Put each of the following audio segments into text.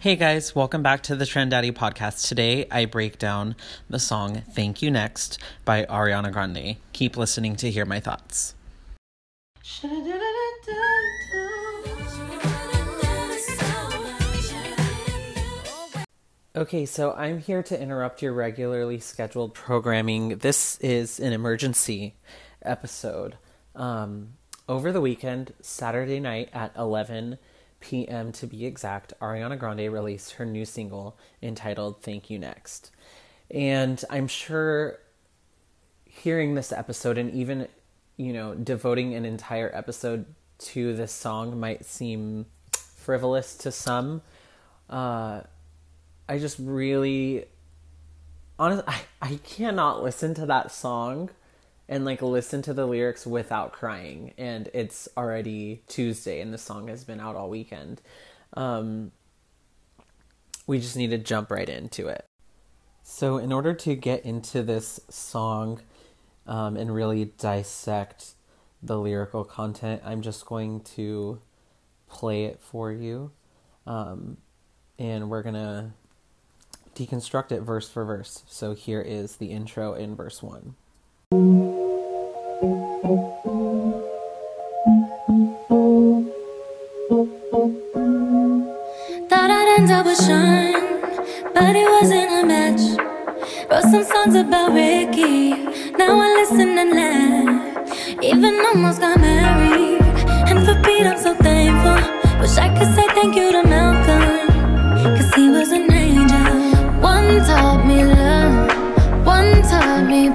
Hey guys, welcome back to the Trend Daddy podcast. Today I break down the song Thank You Next by Ariana Grande. Keep listening to hear my thoughts. Okay, so I'm here to interrupt your regularly scheduled programming. This is an emergency episode. Um, over the weekend, Saturday night at 11 p.m. to be exact, Ariana Grande released her new single entitled Thank You Next. And I'm sure hearing this episode and even, you know, devoting an entire episode to this song might seem frivolous to some. Uh, I just really, honestly, I, I cannot listen to that song and like listen to the lyrics without crying. And it's already Tuesday and the song has been out all weekend. Um, we just need to jump right into it. So, in order to get into this song um, and really dissect the lyrical content, I'm just going to play it for you. Um, and we're going to deconstruct it verse for verse. So, here is the intro in verse 1. Sean, but it wasn't a match. Wrote some songs about Ricky, now I listen and laugh. Even almost got married, and for Pete I'm so thankful. Wish I could say thank you to Malcolm, cause he was an angel. One taught me love, one taught me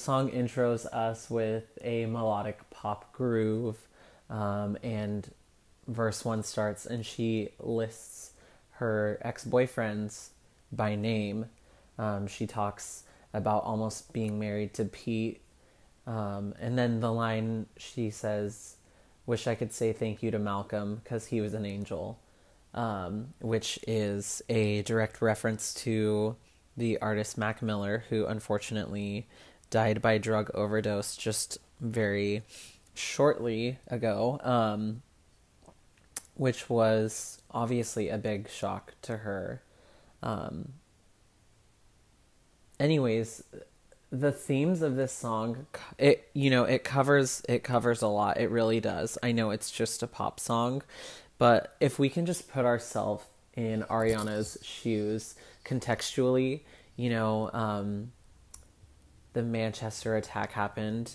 song intros us with a melodic pop groove, um, and verse one starts, and she lists her ex boyfriends by name. Um, she talks about almost being married to Pete, um, and then the line she says, "Wish I could say thank you to Malcolm because he was an angel," um, which is a direct reference to the artist Mac Miller, who unfortunately died by drug overdose just very shortly ago, um, which was obviously a big shock to her. Um, anyways, the themes of this song, it you know it covers it covers a lot. It really does. I know it's just a pop song, but if we can just put ourselves in Ariana's shoes contextually, you know. Um, the Manchester attack happened.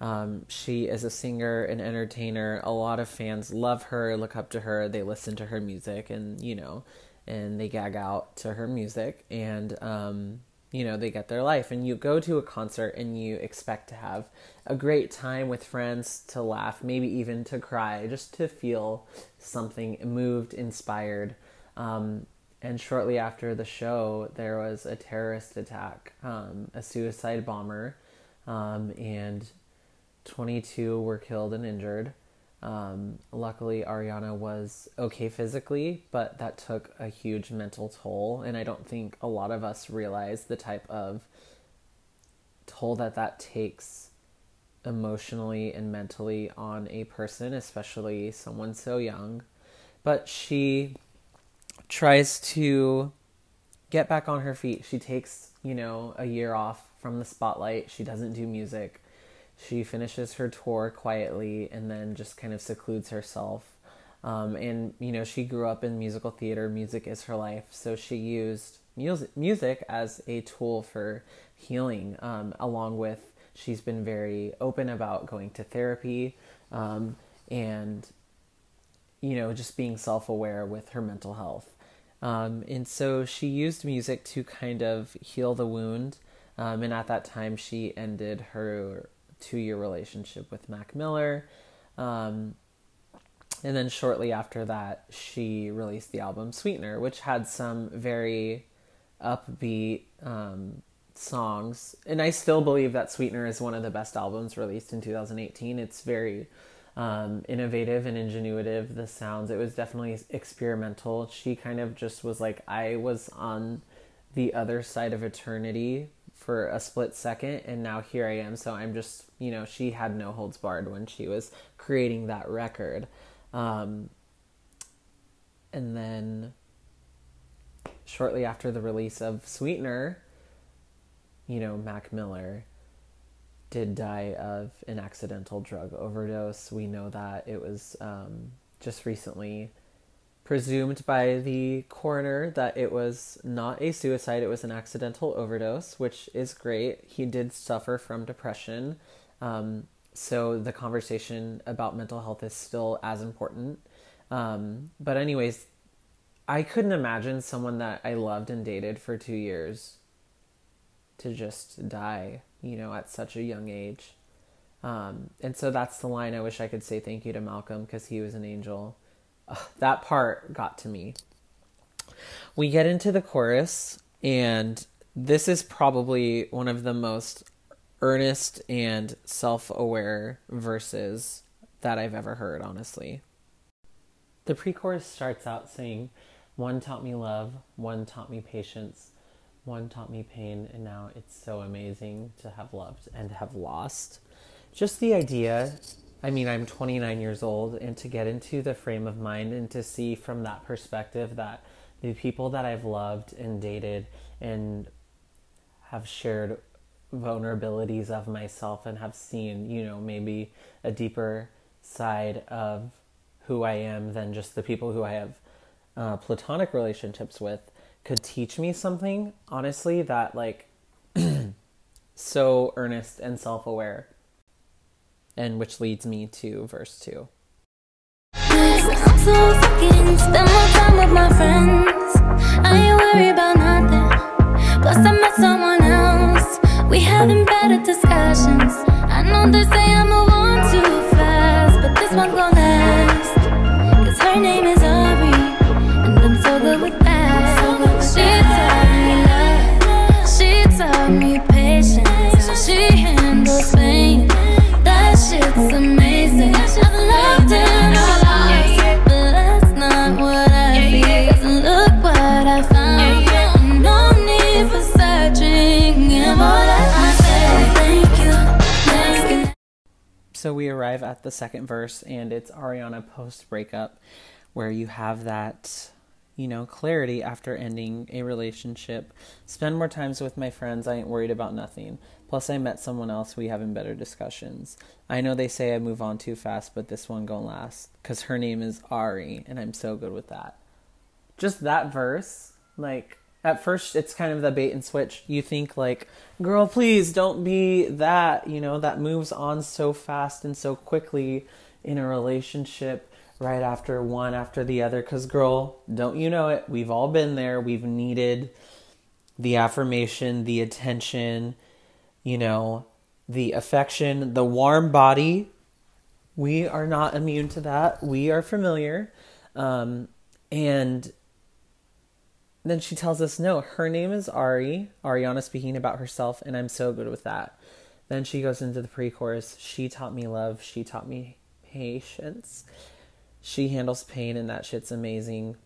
Um, she is a singer and entertainer. A lot of fans love her, look up to her, they listen to her music, and you know, and they gag out to her music, and um, you know, they get their life. And you go to a concert and you expect to have a great time with friends, to laugh, maybe even to cry, just to feel something moved, inspired. Um, and shortly after the show, there was a terrorist attack, um, a suicide bomber, um, and 22 were killed and injured. Um, luckily, Ariana was okay physically, but that took a huge mental toll, and I don't think a lot of us realize the type of toll that that takes emotionally and mentally on a person, especially someone so young. But she tries to get back on her feet. She takes, you know, a year off from the spotlight. She doesn't do music. She finishes her tour quietly and then just kind of secludes herself. Um, and, you know, she grew up in musical theater. Music is her life. So she used music, music as a tool for healing, um, along with she's been very open about going to therapy um, and, you know, just being self aware with her mental health. Um, and so she used music to kind of heal the wound. Um, and at that time, she ended her two year relationship with Mac Miller. Um, and then shortly after that, she released the album Sweetener, which had some very upbeat um, songs. And I still believe that Sweetener is one of the best albums released in 2018. It's very um, innovative and ingenuitive. The sounds, it was definitely experimental. She kind of just was like, I was on the other side of eternity for a split second, and now here I am. So I'm just, you know, she had no holds barred when she was creating that record. Um, and then shortly after the release of Sweetener, you know, Mac Miller did die of an accidental drug overdose. We know that it was um, just recently presumed by the coroner that it was not a suicide, it was an accidental overdose, which is great. He did suffer from depression. Um, so the conversation about mental health is still as important. Um, but, anyways, I couldn't imagine someone that I loved and dated for two years to just die, you know, at such a young age. Um, and so that's the line I wish I could say thank you to Malcolm because he was an angel. That part got to me. We get into the chorus, and this is probably one of the most earnest and self aware verses that I've ever heard, honestly. The pre chorus starts out saying, one taught me love, one taught me patience, one taught me pain, and now it's so amazing to have loved and have lost. Just the idea, I mean, I'm 29 years old, and to get into the frame of mind and to see from that perspective that the people that I've loved and dated and have shared vulnerabilities of myself and have seen, you know, maybe a deeper side of who I am than just the people who I have uh, platonic relationships with could teach me something, honestly, that like so earnest and self aware. And which leads me to verse 2. So fucking spend more time with my friends. I ain't worried about nothing. Plus, I met someone else. We having better discussions. I know they say So we arrive at the second verse, and it's Ariana post breakup, where you have that, you know, clarity after ending a relationship. Spend more times with my friends. I ain't worried about nothing. Plus, I met someone else. We having better discussions. I know they say I move on too fast, but this one gonna last. Cause her name is Ari, and I'm so good with that. Just that verse, like at first it's kind of the bait and switch. You think like, girl, please don't be that, you know, that moves on so fast and so quickly in a relationship right after one after the other cuz girl, don't you know it? We've all been there. We've needed the affirmation, the attention, you know, the affection, the warm body. We are not immune to that. We are familiar. Um, and then she tells us, no, her name is Ari. Ariana speaking about herself, and I'm so good with that. Then she goes into the pre chorus. She taught me love. She taught me patience. She handles pain, and that shit's amazing.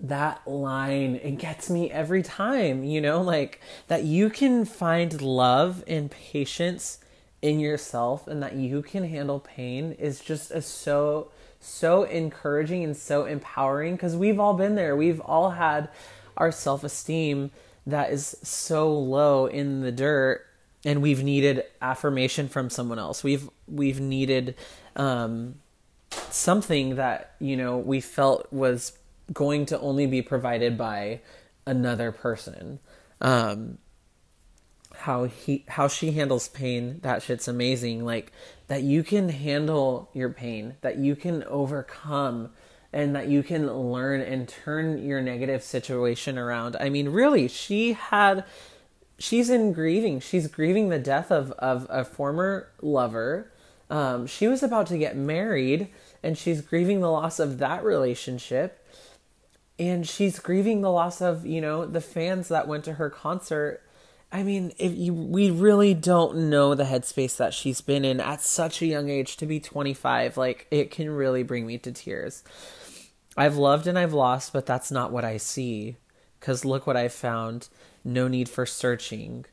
That line, it gets me every time, you know, like that you can find love and patience in yourself and that you can handle pain is just a so so encouraging and so empowering because we've all been there. We've all had our self esteem that is so low in the dirt and we've needed affirmation from someone else. We've we've needed um, something that you know we felt was going to only be provided by another person. Um, how he how she handles pain that shit's amazing like that you can handle your pain that you can overcome and that you can learn and turn your negative situation around i mean really she had she's in grieving. She's grieving the death of, of a former lover. Um, she was about to get married and she's grieving the loss of that relationship. And she's grieving the loss of, you know, the fans that went to her concert. I mean, if you we really don't know the headspace that she's been in at such a young age to be 25, like it can really bring me to tears. I've loved and I've lost, but that's not what I see. Cuz look what I found. No need for searching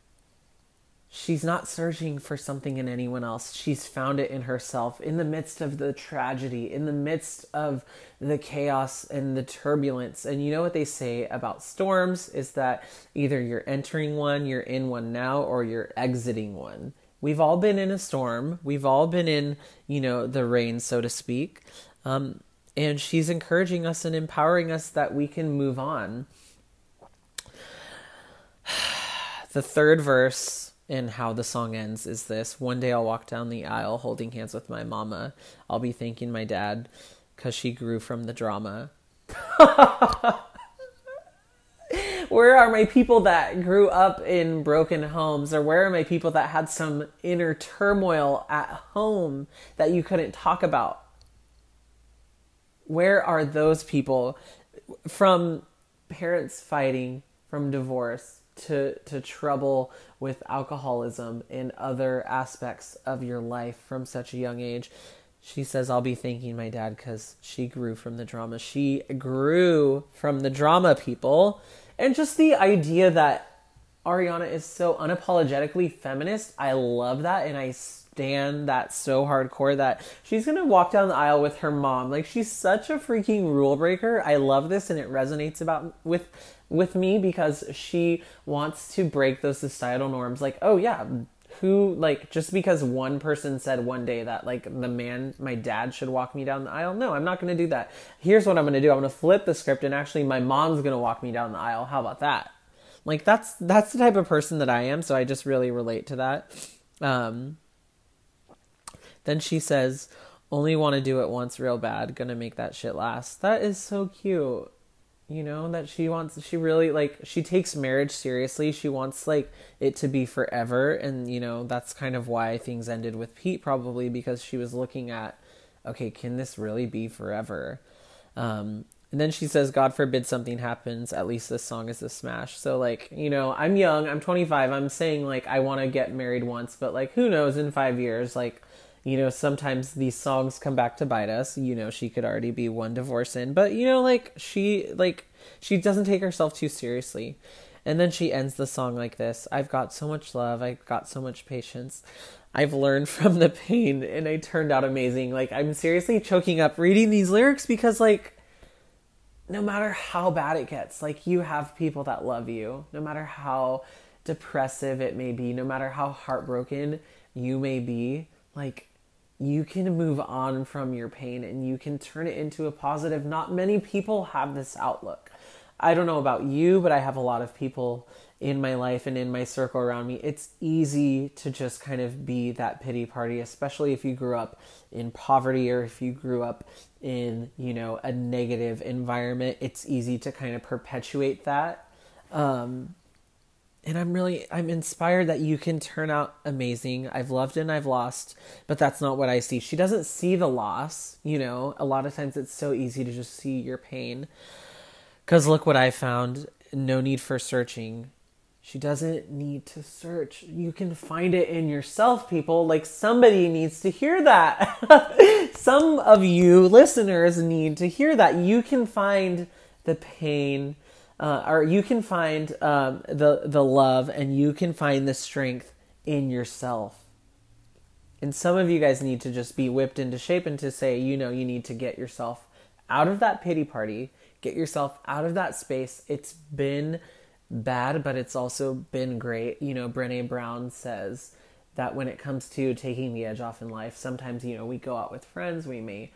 she's not searching for something in anyone else. She's found it in herself in the midst of the tragedy, in the midst of the chaos and the turbulence. And you know what they say about storms is that either you're entering one, you're in one now, or you're exiting one. We've all been in a storm. We've all been in, you know, the rain, so to speak. Um, and she's encouraging us and empowering us that we can move on. The third verse and how the song ends is this. One day i'll walk down the aisle holding hands with my mama. I'll be thanking my dad because she grew from the drama. Where are my people that grew up in broken homes? Or where are my people that had some inner turmoil at home that you couldn't talk about? Where are those people from parents fighting from divorce to to trouble with alcoholism and other aspects of your life from such a young age. She says, I'll be thanking my dad because she grew from the drama. She grew from the drama, people. And just the idea that Ariana is so unapologetically feminist, I love that. And I stand that so hardcore that she's to walk down the aisle with her mom. Like, she's such a freaking rule breaker. I love this and it resonates about with with me because she wants to break those societal norms. Like oh yeah who like just because one person said one day that like the man my dad should walk me down the aisle no i'm not going to do that. Here's what i'm going to do. I'm going to flip the script and actually my mom's going to walk me down the aisle. How about that? Like that's that's the type of person that i am. So i just really relate to that. Um then she says only want to do it once real bad gonna make that shit last. That is so cute you know that she wants she really like she takes marriage seriously. She wants like it to be forever and you know that's kind of why things ended with pete probably because she was looking at okay can this really be forever? Um and then she says god forbid something happens. At least this song is a smash. So like you know i'm young i'm 25 i'm saying like i want to get married once but like who knows in five years like you know, sometimes these songs come back to bite us. You know, she could already be one divorce in, but you know, like she like she doesn't take herself too seriously. And then she ends the song like this I've got so much love, I've got so much patience. I've learned from the pain and I turned out amazing. Like I'm seriously choking up reading these lyrics because like no matter how bad it gets, like you have people that love you. No matter how depressive it may be, no matter how heartbroken you may be, like you can move on from your pain and you can turn it into a positive. Not many people have this outlook. I don't know about you, but I have a lot of people in my life and in my circle around me. It's easy to just kind of be that pity party, especially if you grew up in poverty or if you grew up in, you know, a negative environment. It's easy to kind of perpetuate that. Um, and I'm really I'm inspired that you can turn out amazing. I've loved and I've lost, but that's not what I see. She doesn't see the loss, you know. A lot of times it's so easy to just see your pain. Cuz look what I found, no need for searching. She doesn't need to search. You can find it in yourself, people. Like somebody needs to hear that. Some of you listeners need to hear that. You can find the pain uh, or you can find um, the the love and you can find the strength in yourself. And some of you guys need to just be whipped into shape and to say, you know, you need to get yourself out of that pity party, get yourself out of that space. It's been bad, but it's also been great. You know, Brene Brown says that when it comes to taking the edge off in life, sometimes, you know, we go out with friends, we may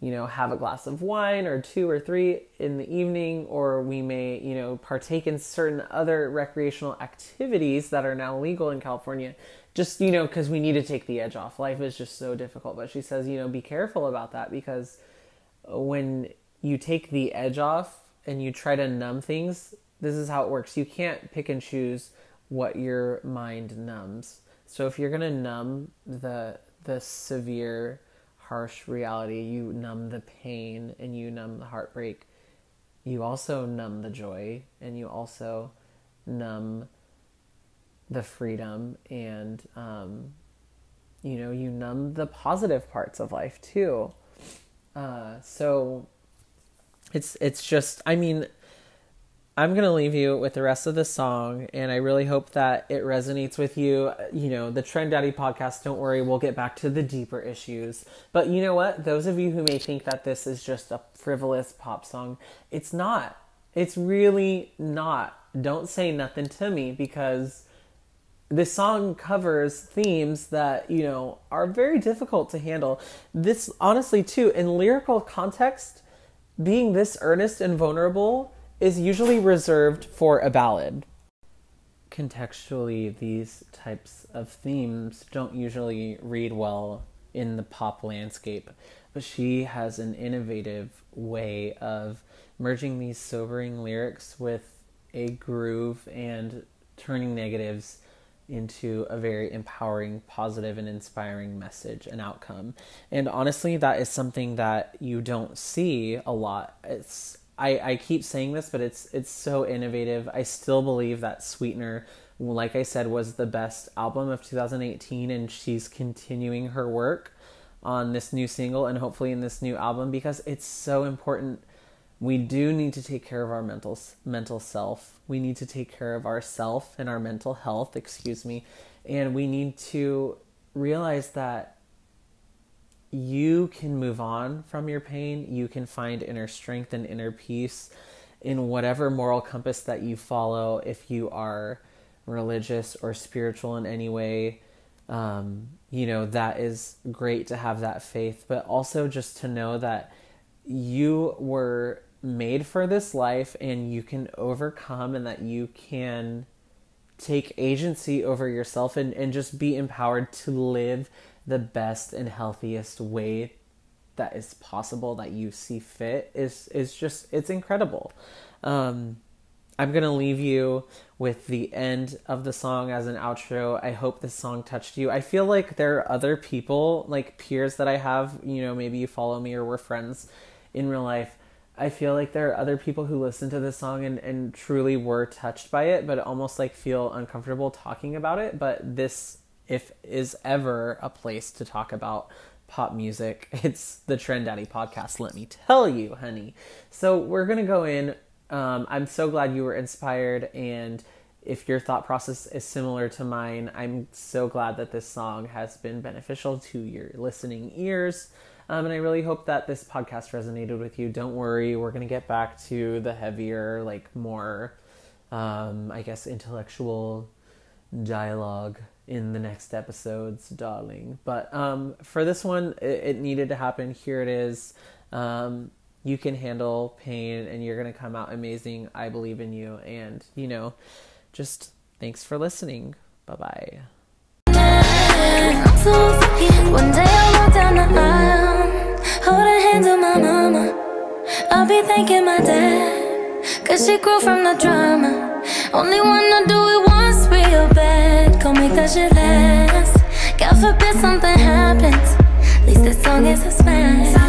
you know, have a glass of wine or two or three in the evening, or we may, you know, partake in certain other recreational activities that are now legal in California, just, you know, because we need to take the edge off. Life is just so difficult. But she says, you know, be careful about that because when you take the edge off and you try to numb things, this is how it works. You can't pick and choose what your mind numbs. So if you're gonna numb the the severe, harsh reality, you numb the pain and you numb the heartbreak. You also numb the joy and you also numb the freedom and um, you know you numb the positive parts of life too. Uh, so it's it's just I mean I'm going to leave you with the rest of the song, and I really hope that it resonates with you. You know, the Trend Daddy podcast, don't worry, we'll get back to the deeper issues. But you know what? Those of you who may think that this is just a frivolous pop song, it's not. It's really not. Don't say nothing to me because this song covers themes that, you know, are very difficult to handle. This, honestly, too, in lyrical context, being this earnest and vulnerable is usually reserved for a ballad. Contextually, these types of themes don't usually read well in the pop landscape, but she has an innovative way of merging these sobering lyrics with a groove and turning negatives into a very empowering, positive, and inspiring message and outcome. And honestly, that is something that you don't see a lot. It's I, I keep saying this, but it's it's so innovative. I still believe that Sweetener, like I said, was the best album of 2018, and she's continuing her work on this new single and hopefully in this new album because it's so important. We do need to take care of our mental mental self. We need to take care of ourself and our mental health, excuse me, and we need to realize that you can move on from your pain. You can find inner strength and inner peace in whatever moral compass that you follow. If you are religious or spiritual in any way, um, you know, that is great to have that faith, but also just to know that you were made for this life and you can overcome and that you can take agency over yourself and, and just be empowered to live the best and healthiest way that is possible that you see fit is is just it's incredible. Um, I'm gonna leave you with the end of the song as an outro. I hope this song touched you. I feel like there are other people, like peers that I have, you know, maybe you follow me or we're friends in real life. I feel like there are other people who listen to this song and, and truly were touched by it, but almost like feel uncomfortable talking about it. But this if is ever a place to talk about pop music, it's the Trend Daddy podcast, let me tell you, honey. So we're going to go in. Um, I'm so glad you were inspired. And if your thought process is similar to mine, I'm so glad that this song has been beneficial to your listening ears. Um, and I really hope that this podcast resonated with you. Don't worry, we're going to get back to the heavier, like more, um, I guess, intellectual dialogue in the next episodes, darling. But um, for this one, it, it, needed to happen. Here it is. Um, you can handle pain and you're going to come out amazing. I believe in you. And, you know, just thanks for listening. Bye bye. It bad, go make that shit last. God forbid something happens, at least this song is a smash.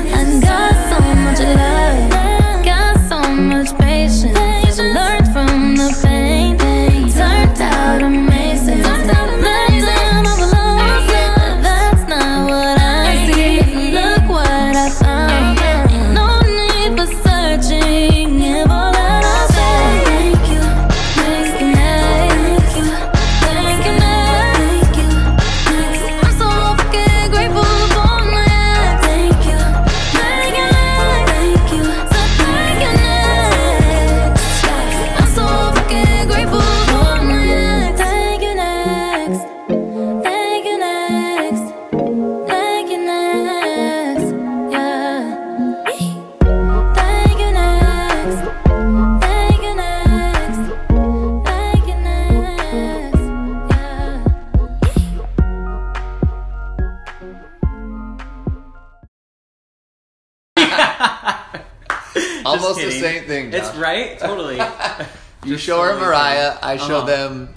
Almost the same thing. It's right, totally. you show her Mariah, I show uh-huh. them